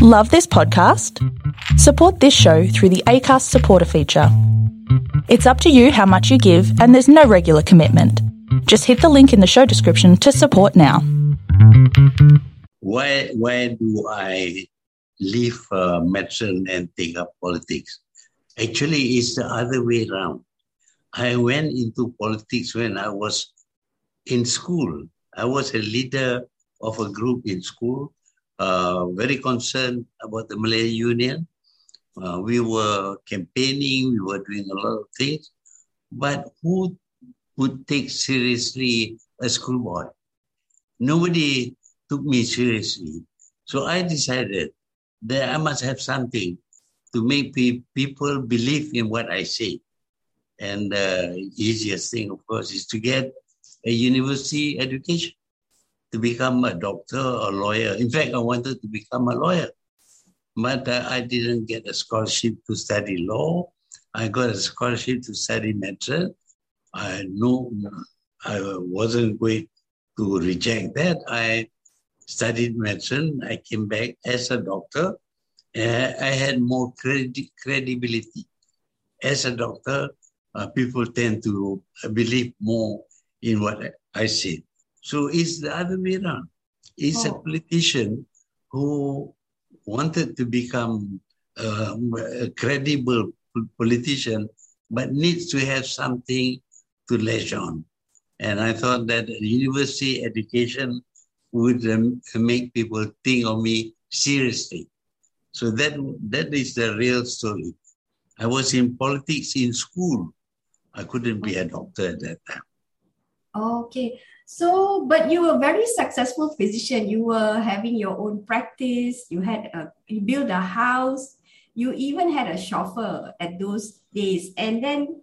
Love this podcast? Support this show through the ACAST supporter feature. It's up to you how much you give, and there's no regular commitment. Just hit the link in the show description to support now. Why, why do I leave uh, medicine and take up politics? Actually, it's the other way around. I went into politics when I was in school. I was a leader of a group in school, uh, very concerned about the Malayan Union. Uh, we were campaigning, we were doing a lot of things, but who would take seriously a schoolboy? Nobody took me seriously. So I decided that I must have something to make pe- people believe in what I say. And the uh, easiest thing, of course, is to get a university education to become a doctor or lawyer. In fact, I wanted to become a lawyer, but uh, I didn't get a scholarship to study law. I got a scholarship to study medicine. I knew I wasn't going to reject that. I studied medicine. I came back as a doctor. Uh, I had more credi- credibility. As a doctor, uh, people tend to believe more in what I said. So it's the other way around. It's oh. a politician who wanted to become um, a credible politician, but needs to have something to latch on. And I thought that university education would um, make people think of me seriously. So that that is the real story. I was in politics in school. I couldn't be a doctor at that time. Okay. So, but you were a very successful physician. You were having your own practice. You had a, you built a house. You even had a chauffeur at those days. And then,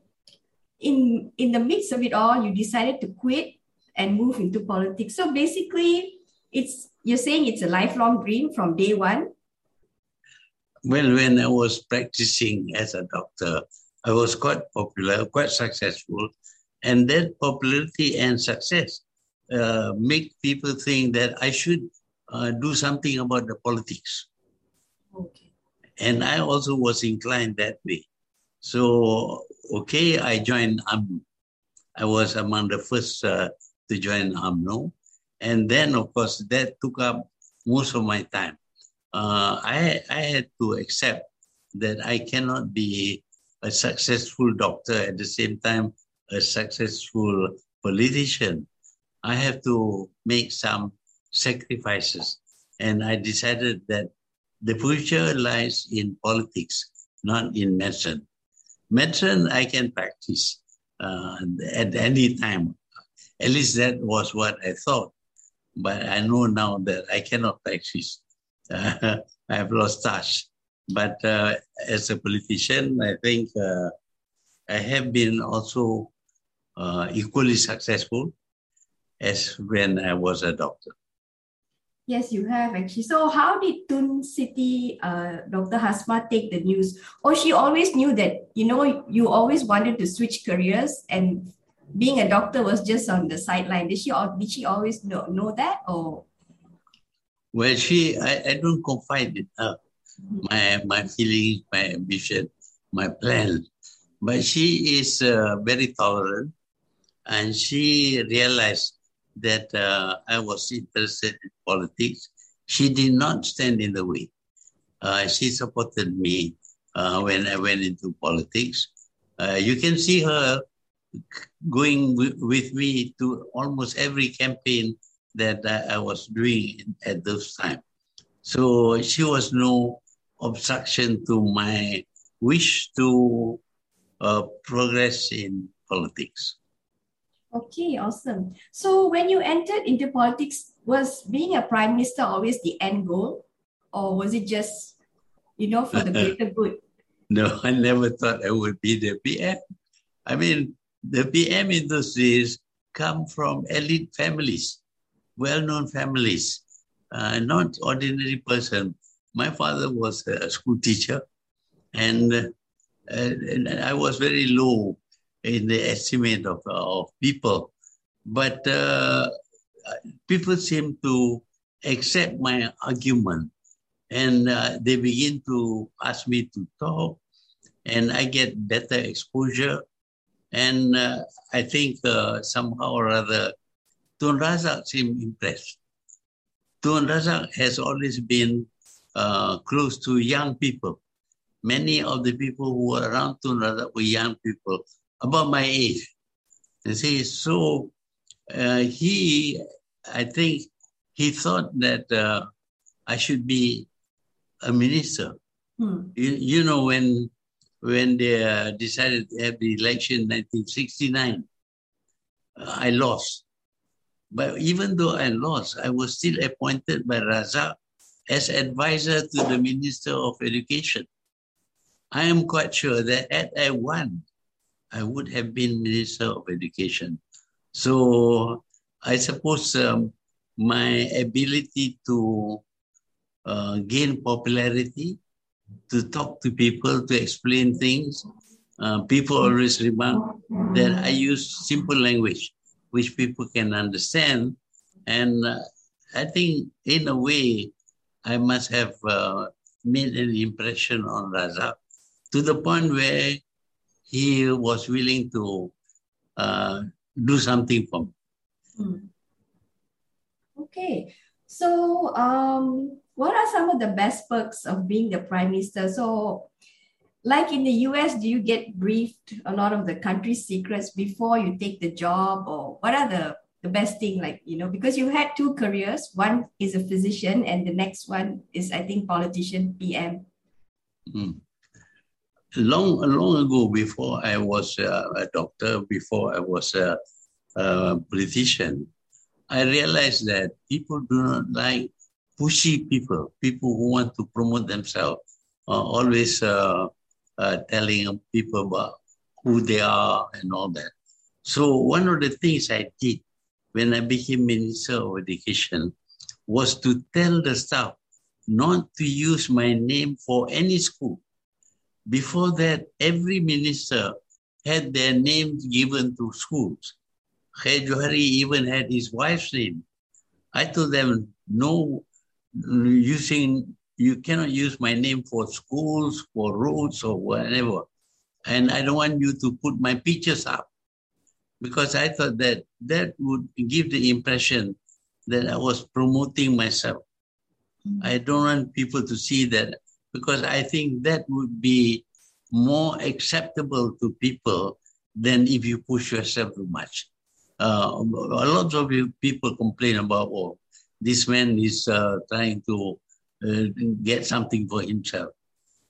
in in the midst of it all, you decided to quit and move into politics. So basically, it's you're saying it's a lifelong dream from day one. Well, when I was practicing as a doctor, I was quite popular, quite successful, and that popularity and success uh, make people think that I should uh, do something about the politics. Okay. And I also was inclined that way. So, okay, I joined UMNO. I was among the first uh, to join UMNO. And then, of course, that took up most of my time. Uh, I, I had to accept that I cannot be a successful doctor at the same time a successful politician, I have to make some sacrifices. And I decided that the future lies in politics, not in medicine. Medicine I can practice uh, at any time. At least that was what I thought. But I know now that I cannot practice. Uh, I have lost touch. But uh, as a politician, I think uh, I have been also uh, equally successful as when I was a doctor. Yes, you have actually. So, how did Tun Siti uh, Dr. Hasmah, take the news? Or she always knew that, you know, you always wanted to switch careers and being a doctor was just on the sideline. Did she, did she always know, know that? Or? Well, she, I, I don't confide in her, my, my feelings, my ambition, my plan. But she is uh, very tolerant and she realized that uh, I was interested in politics. She did not stand in the way. Uh, she supported me uh, when I went into politics. Uh, you can see her going w- with me to almost every campaign that I, was doing at those time. So she was no obstruction to my wish to uh, progress in politics. Okay, awesome. So when you entered into politics, was being a prime minister always the end goal? Or was it just, you know, for the greater good? No, I never thought I would be the PM. I mean, the PM in those days come from elite families, well-known families, uh, not ordinary person. My father was a school teacher, and, uh, and I was very low in the estimate of, of people. But uh, people seem to accept my argument And uh, they begin to ask me to talk, and I get better exposure. And uh, I think uh, somehow or other, Tun Razak seemed impressed. Tun Razak has always been uh, close to young people. Many of the people who were around Tun Razak were young people, about my age. You see, so uh, he, I think, he thought that uh, I should be a minister. Hmm. You, you, know, when when they uh, decided to have the election in 1969, uh, I lost. But even though I lost, I was still appointed by Razak as advisor to the Minister of Education. I am quite sure that had I won, I would have been Minister of Education. So I suppose um, my ability to uh, gain popularity, to talk to people, to explain things. Uh, people always remark that I use simple language, which people can understand. And uh, I think, in a way, I must have uh, made an impression on Razak to the point where he was willing to uh, do something for me. Hmm. Okay. So, um, what are some of the best perks of being the prime minister? So, like in the US, do you get briefed a lot of the country's secrets before you take the job, or what are the the best thing? Like you know, because you had two careers. One is a physician, and the next one is I think politician, PM. Mm. Long long ago, before I was a doctor, before I was a, a politician, I realized that people do not like pushy people, people who want to promote themselves, uh, always uh, uh, telling people about who they are and all that. So one of the things I did when I became Minister of Education was to tell the staff not to use my name for any school. Before that, every minister had their names given to schools. Khir Johari even had his wife's name. I told them, no using, you cannot use my name for schools, for roads, or whatever. And I don't want you to put my pictures up because I thought that that would give the impression that I was promoting myself. Mm-hmm. I don't want people to see that because I think that would be more acceptable to people than if you push yourself too much. Uh, a lot of people complain about, oh, this man is uh, trying to uh, get something for himself.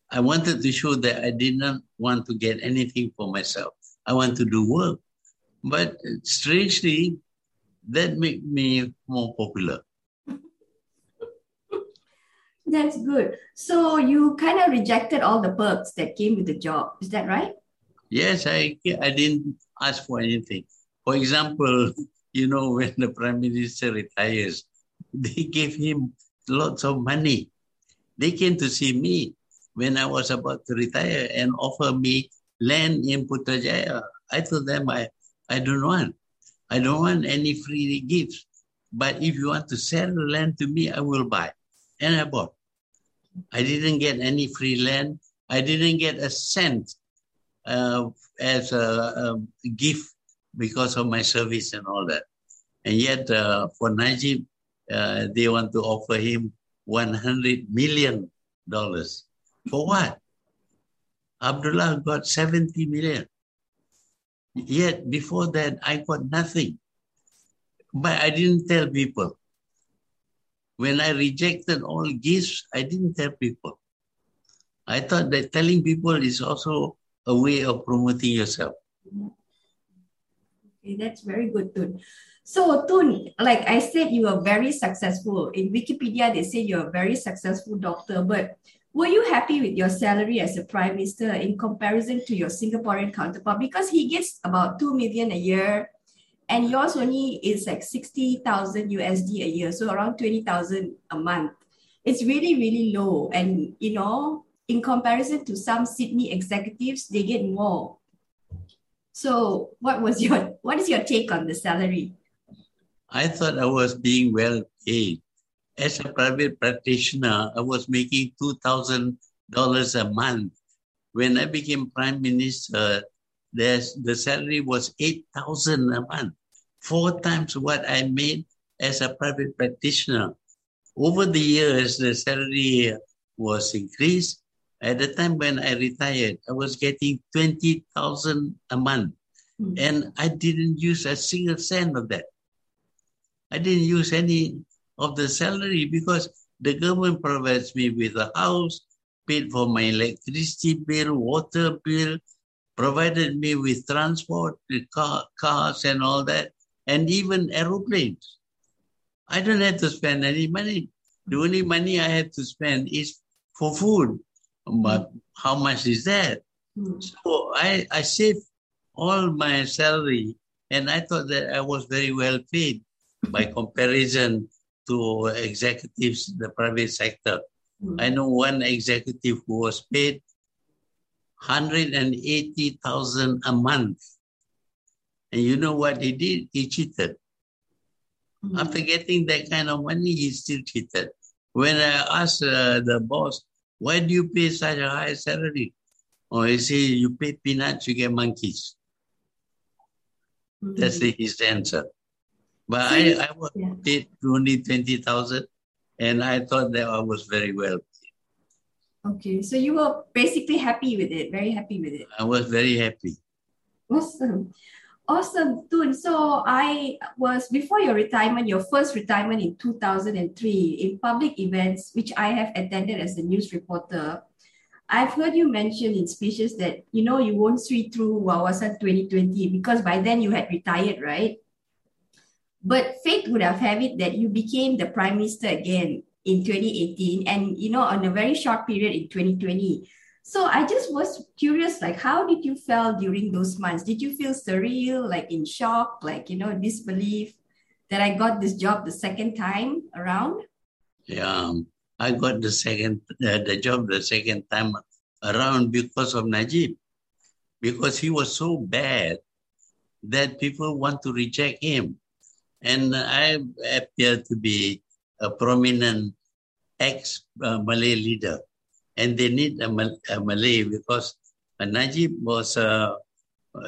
I wanted to show that I did not want to get anything for myself. I want to do work. But strangely, that made me more popular. That's good. So you kind of rejected all the perks that came with the job. Is that right? Yes, I, I didn't ask for anything. For example, you know, when the prime minister retires, they gave him lots of money. They came to see me when I was about to retire and offer me land in Putrajaya. I told them I, I don't want. I don't want any free gifts. But if you want to sell the land to me, I will buy. And I bought. I didn't get any free land. I didn't get a cent uh, as a, a, gift because of my service and all that. And yet, uh, for Najib, uh, they want to offer him 100 million dollars. For what? Abdullah got 70 million. Yet before that, I got nothing. But I didn't tell people. When I rejected all gifts, I didn't tell people. I thought that telling people is also a way of promoting yourself. Okay, that's very good, Tun. So, Tun, like I said, you are very successful. In Wikipedia, they say you're a very successful doctor, but were you happy with your salary as a prime minister in comparison to your Singaporean counterpart? Because he gets about 2 million a year and yours only is like 60,000 USD a year, so around 20,000 a month. It's really, really low. And, you know, in comparison to some Sydney executives, they get more. So what was your what is your take on the salary? I thought I was being well paid. as a private practitioner, I was making $2,000 a month. When I became prime minister, the salary was 8000 a month, four times what I made as a private practitioner. Over the years, the salary was increased. At the time when I retired, I was getting 20,000 a month. Mm-hmm. And I didn't use a single cent of that. I didn't use any of the salary because the government provides me with a house, paid for my electricity bill, water bill, provided me with transport, car, cars and all that, and even aeroplanes. I don't have to spend any money. The only money I have to spend is for food. But how much is that? Mm. So I, I saved all my salary and I thought that I was very well paid by comparison to executives in the private sector. Mm. I know one executive who was paid 180,000 a month. And you know what he did? He cheated. Mm-hmm. After getting that kind of money, he still cheated. When I asked uh, the boss, why do you pay such a high salary? Or oh, he said, you pay peanuts, you get monkeys. Mm-hmm. That's his answer. But I, I was yeah. paid only 20,000 and I thought that I was very well Okay, so you were basically happy with it, very happy with it. I was very happy. Awesome. Awesome, Tun. So I was before your retirement, your first retirement in 2003 in public events, which I have attended as a news reporter. I've heard you mention in speeches that you know you won't see through Wawasan 2020 because by then you had retired, right? But fate would have had it that you became the prime minister again in 2018 and you know on a very short period in 2020 so i just was curious like how did you feel during those months? Did you feel surreal like in shock like you know disbelief that i got this job the second time around? Yeah i got the second uh, the job the second time around because of najib. Because he was so bad that people want to reject him. And i appear to be a prominent ex-Malay leader. And they need a, Mal- a Malay because Najib was uh,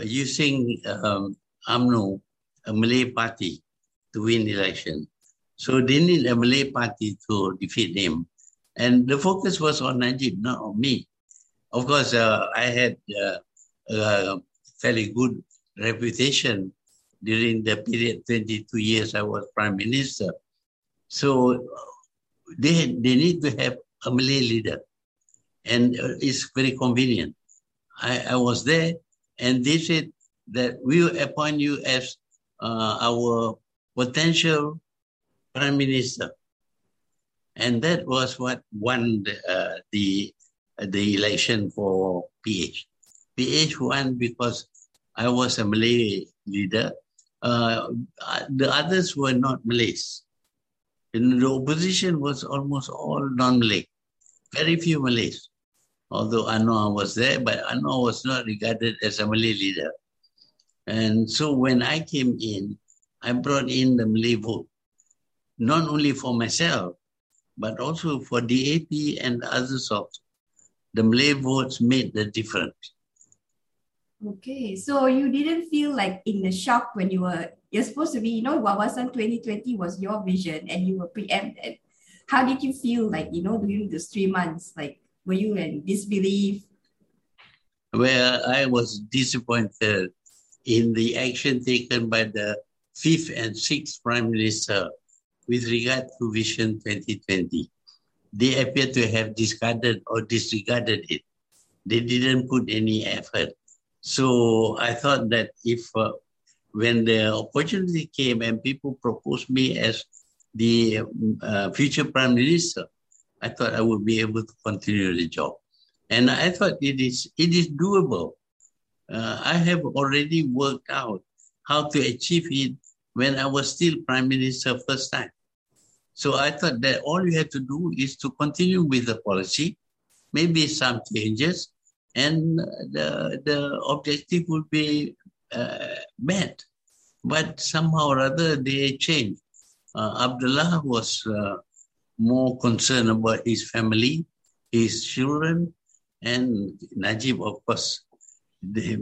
using um, UMNO, a Malay party, to win election. So they need a Malay party to defeat him. And the focus was on Najib, not on me. Of course, uh, I had uh, a fairly good reputation during the period 22 years I was prime minister. So they, they need to have a Malay leader. And it's very convenient. I, I was there and they said that we will appoint you as uh, our potential prime minister. And that was what won the, uh, the, the election for PH. PH won because I was a Malay leader. Uh, the others were not Malays. The opposition was almost all non-Malay, very few Malays. Although Anwar was there, but Anwar was not regarded as a Malay leader. And so when I came in, I brought in the Malay vote, not only for myself, but also for DAP and others also. The Malay votes made the difference. Okay, so you didn't feel like in the shock when you were you're supposed to be, you know, Wawasan 2020 was your vision and you were preempted. How did you feel like, you know, during those three months? Like, were you in disbelief? Well, I was disappointed in the action taken by the fifth and sixth prime minister with regard to Vision 2020. They appear to have discarded or disregarded it. They didn't put any effort. So I thought that if uh, when the opportunity came and people proposed me as the uh, future prime minister, I thought I would be able to continue the job. And I thought it is, it is doable. Uh, I have already worked out how to achieve it when I was still prime minister first time. So I thought that all you have to do is to continue with the policy, maybe some changes, and the, the objective would be uh, met. But somehow or other they changed. Uh, Abdullah was uh, more concerned about his family, his children, and Najib, of course. They,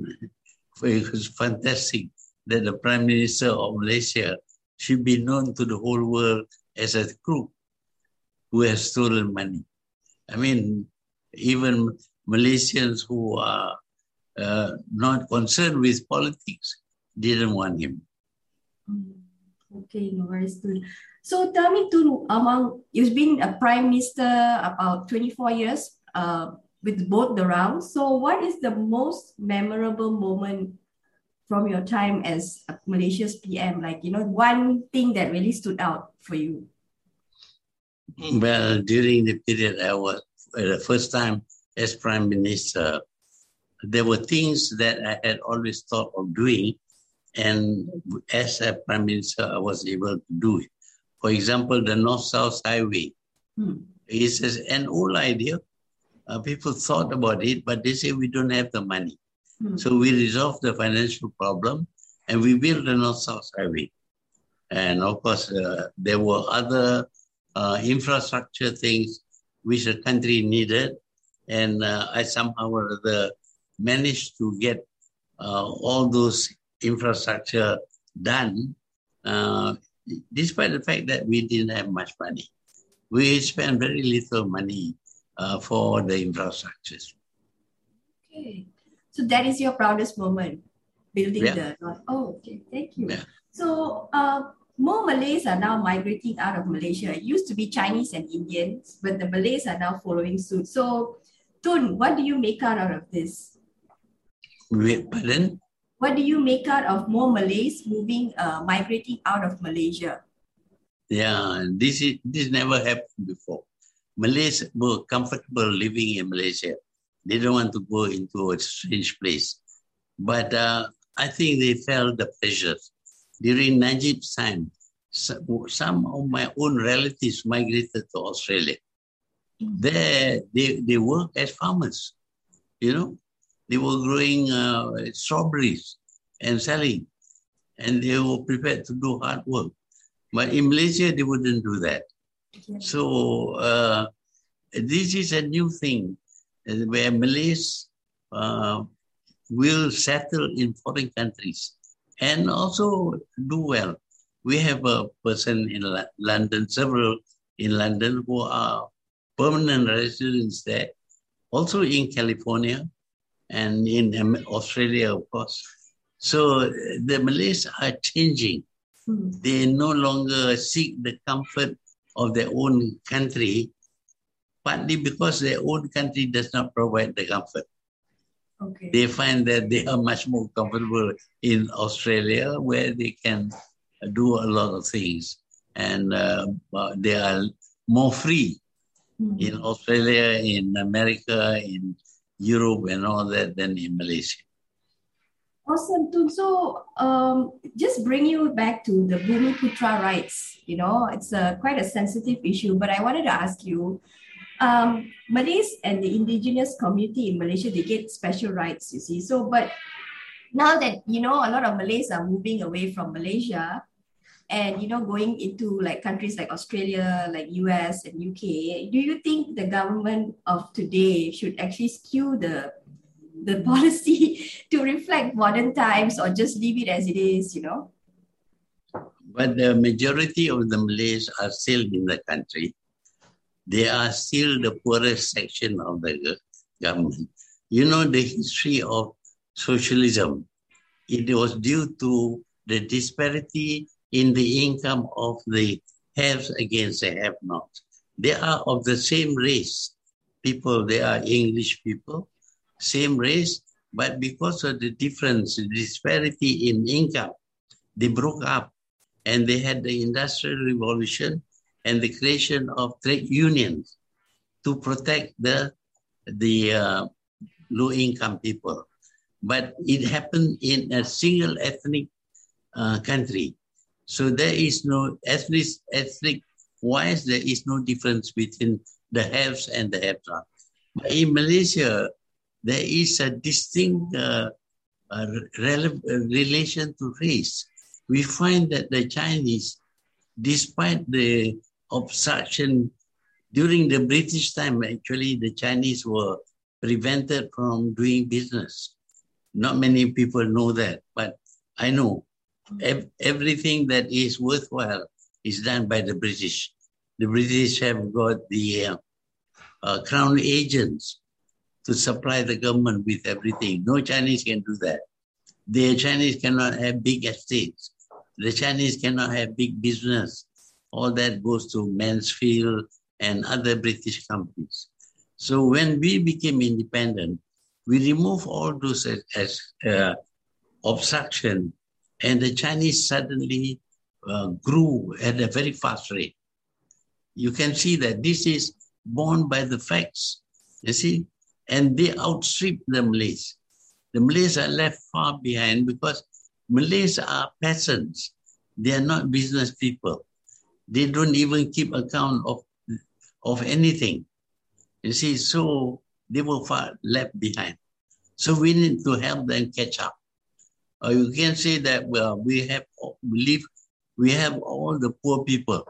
it was fantastic that the Prime Minister of Malaysia should be known to the whole world as a crook who has stolen money. I mean, even Malaysians who are uh, not concerned with politics didn't want him. Mm, okay, no worries. So tell me, Tun, among you've been a prime minister about 24 years uh, with both the rounds. So what is the most memorable moment from your time as Malaysia's PM? Like, you know, one thing that really stood out for you? Well, during the period I was, uh, the first time as Prime Minister, there were things that I had always thought of doing. And as a Prime Minister, I was able to do it. For example, the North South Highway hmm. is an old idea. Uh, people thought about it, but they say we don't have the money. Hmm. So we resolved the financial problem and we built the North South Highway. And of course, uh, there were other uh, infrastructure things which the country needed. And uh, I somehow or other managed to get uh, all those infrastructure done, uh, despite the fact that we didn't have much money. We spent very little money uh, for the infrastructures. Okay. So that is your proudest moment, building yeah. the. Oh, okay. Thank you. Yeah. So uh, more Malays are now migrating out of Malaysia. It used to be Chinese and Indians, but the Malays are now following suit. So, Tun, what do you make out of this? Wait, pardon? What do you make out of more Malays moving, uh, migrating out of Malaysia? Yeah, this is this never happened before. Malays were comfortable living in Malaysia. They don't want to go into a strange place. But uh, I think they felt the pressure. During Najib's time, some of my own relatives migrated to Australia. There, they, they work as farmers, you know. They were growing uh, strawberries and selling, and they were prepared to do hard work. But in Malaysia, they wouldn't do that. So uh, this is a new thing where Malays uh, will settle in foreign countries and also do well. We have a person in London, several in London who are permanent residents there, also in California and in Australia, of course. So the Malays are changing. Hmm. They no longer seek the comfort of their own country, partly because their own country does not provide the comfort. Okay. They find that they are much more comfortable in Australia where they can do a lot of things and uh, they are more free mm-hmm. in Australia, in America, in Europe, and all that than in Malaysia. Awesome, Tun. So, um, just bring you back to the Bumiputra rights. You know, it's a quite a sensitive issue, but I wanted to ask you um, Malays and the indigenous community in Malaysia, they get special rights, you see. So, but now that, you know, a lot of Malays are moving away from Malaysia and, you know, going into like countries like Australia, like US and UK, do you think the government of today should actually skew the the policy to reflect modern times or just leave it as it is, you know? But the majority of the Malays are still in the country they are still the poorest section of the government. You know the history of socialism. It was due to the disparity in the income of the haves against the have-nots. They are of the same race. People, they are English people, same race, but because of the difference, the disparity in income, they broke up and they had the industrial revolution and the creation of trade unions to protect the the uh, low income people. But it happened in a single ethnic uh, country. So there is no ethnic, ethnic wise, there is no difference between the haves and the have not. But in Malaysia, there is a distinct uh, uh, relation to race. We find that the Chinese, despite the obstruction During the British time, actually, the Chinese were prevented from doing business. Not many people know that, but I know ev- everything that is worthwhile is done by the British. The British have got the uh, uh, crown agents to supply the government with everything. No Chinese can do that. The Chinese cannot have big estates. The Chinese cannot have big business. All that goes to Mansfield and other British companies. So when we became independent, we removed all those as, as uh, obstruction, and the Chinese suddenly uh, grew at a very fast rate. You can see that this is borne by the facts, you see, and they outstrip the Malays. The Malays are left far behind because Malays are peasants. They are not business people. They don't even keep account of, of anything. You see, so they were far left behind. So we need to help them catch up. Or you can say that well, we have we live, we have all the poor people.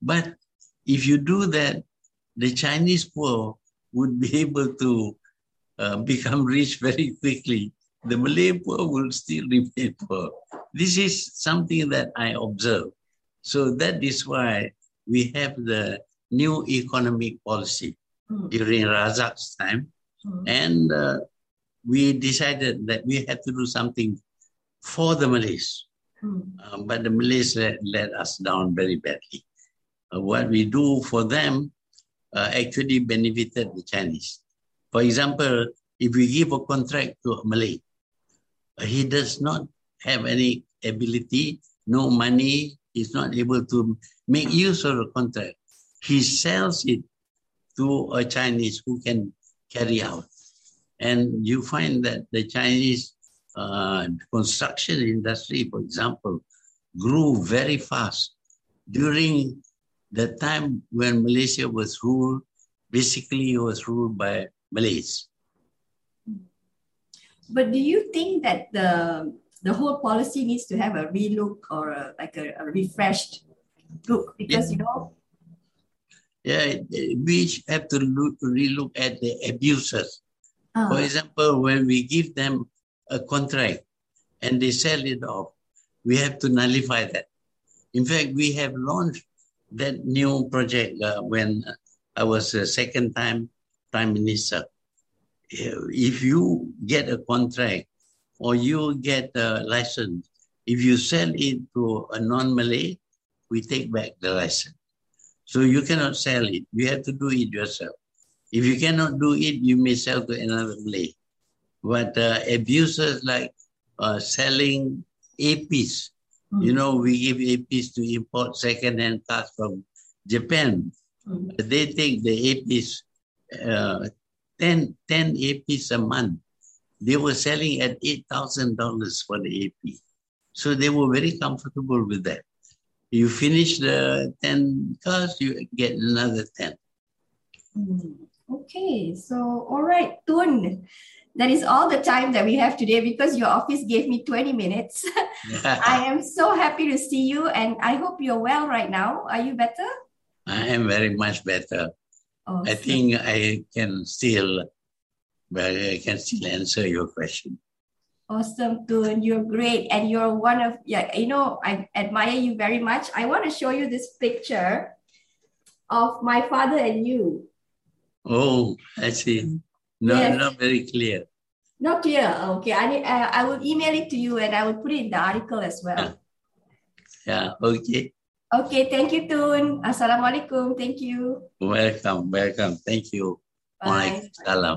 But if you do that, the Chinese poor would be able to uh, become rich very quickly. The Malay poor will still remain poor. This is something that I observe. So that is why we have the new economic policy mm. during Razak's time. Mm. And uh, we decided that we had to do something for the Malays. Um, but the Malays let, let us down very badly. Uh, what we do for them uh, actually benefited the Chinese. For example, if we give a contract to a Malay, uh, he does not have any ability, no money, he's not able to make use of the contract. He sells it to a Chinese who can carry out. And you find that the Chinese uh, construction industry, for example, grew very fast during the time when Malaysia was ruled, basically it was ruled by Malays. But do you think that the the whole policy needs to have a relook or a, like a, a refreshed look? Because yeah. you know. Yeah, we have to look, relook at the abusers. Uh-huh. For example, when we give them a contract and they sell it off, we have to nullify that. In fact, we have launched that new project uh, when I was a second time prime minister. If you get a contract or you get a license, if you sell it to a non-Malay, we take back the license. So you cannot sell it. You have to do it yourself. If you cannot do it, you may sell to another Malay. But uh, abusers like uh, selling APs you hmm. know, we give APs to import second-hand cars from Japan. Mm. They take the APs, uh, 10, 10 APs a month. They were selling at $8,000 for the AP. So they were very comfortable with that. You finish the 10 cars, you get another 10. Mm. Okay, so all right, Tun. That is all the time that we have today because your office gave me 20 minutes. I am so happy to see you and I hope you're well right now. Are you better? I am very much better. Awesome. I think I can still well, I can still answer your question. Awesome, Tun. You're great. And you're one of yeah, you know, I admire you very much. I want to show you this picture of my father and you. Oh, I see. No, yes. not very clear. Not clear. Okay, I uh, I will email it to you and I will put it in the article as well. Yeah. Okay. Okay. Thank you, Tun. Assalamualaikum. Thank you. Welcome. Welcome. Thank you. Bye. Salam.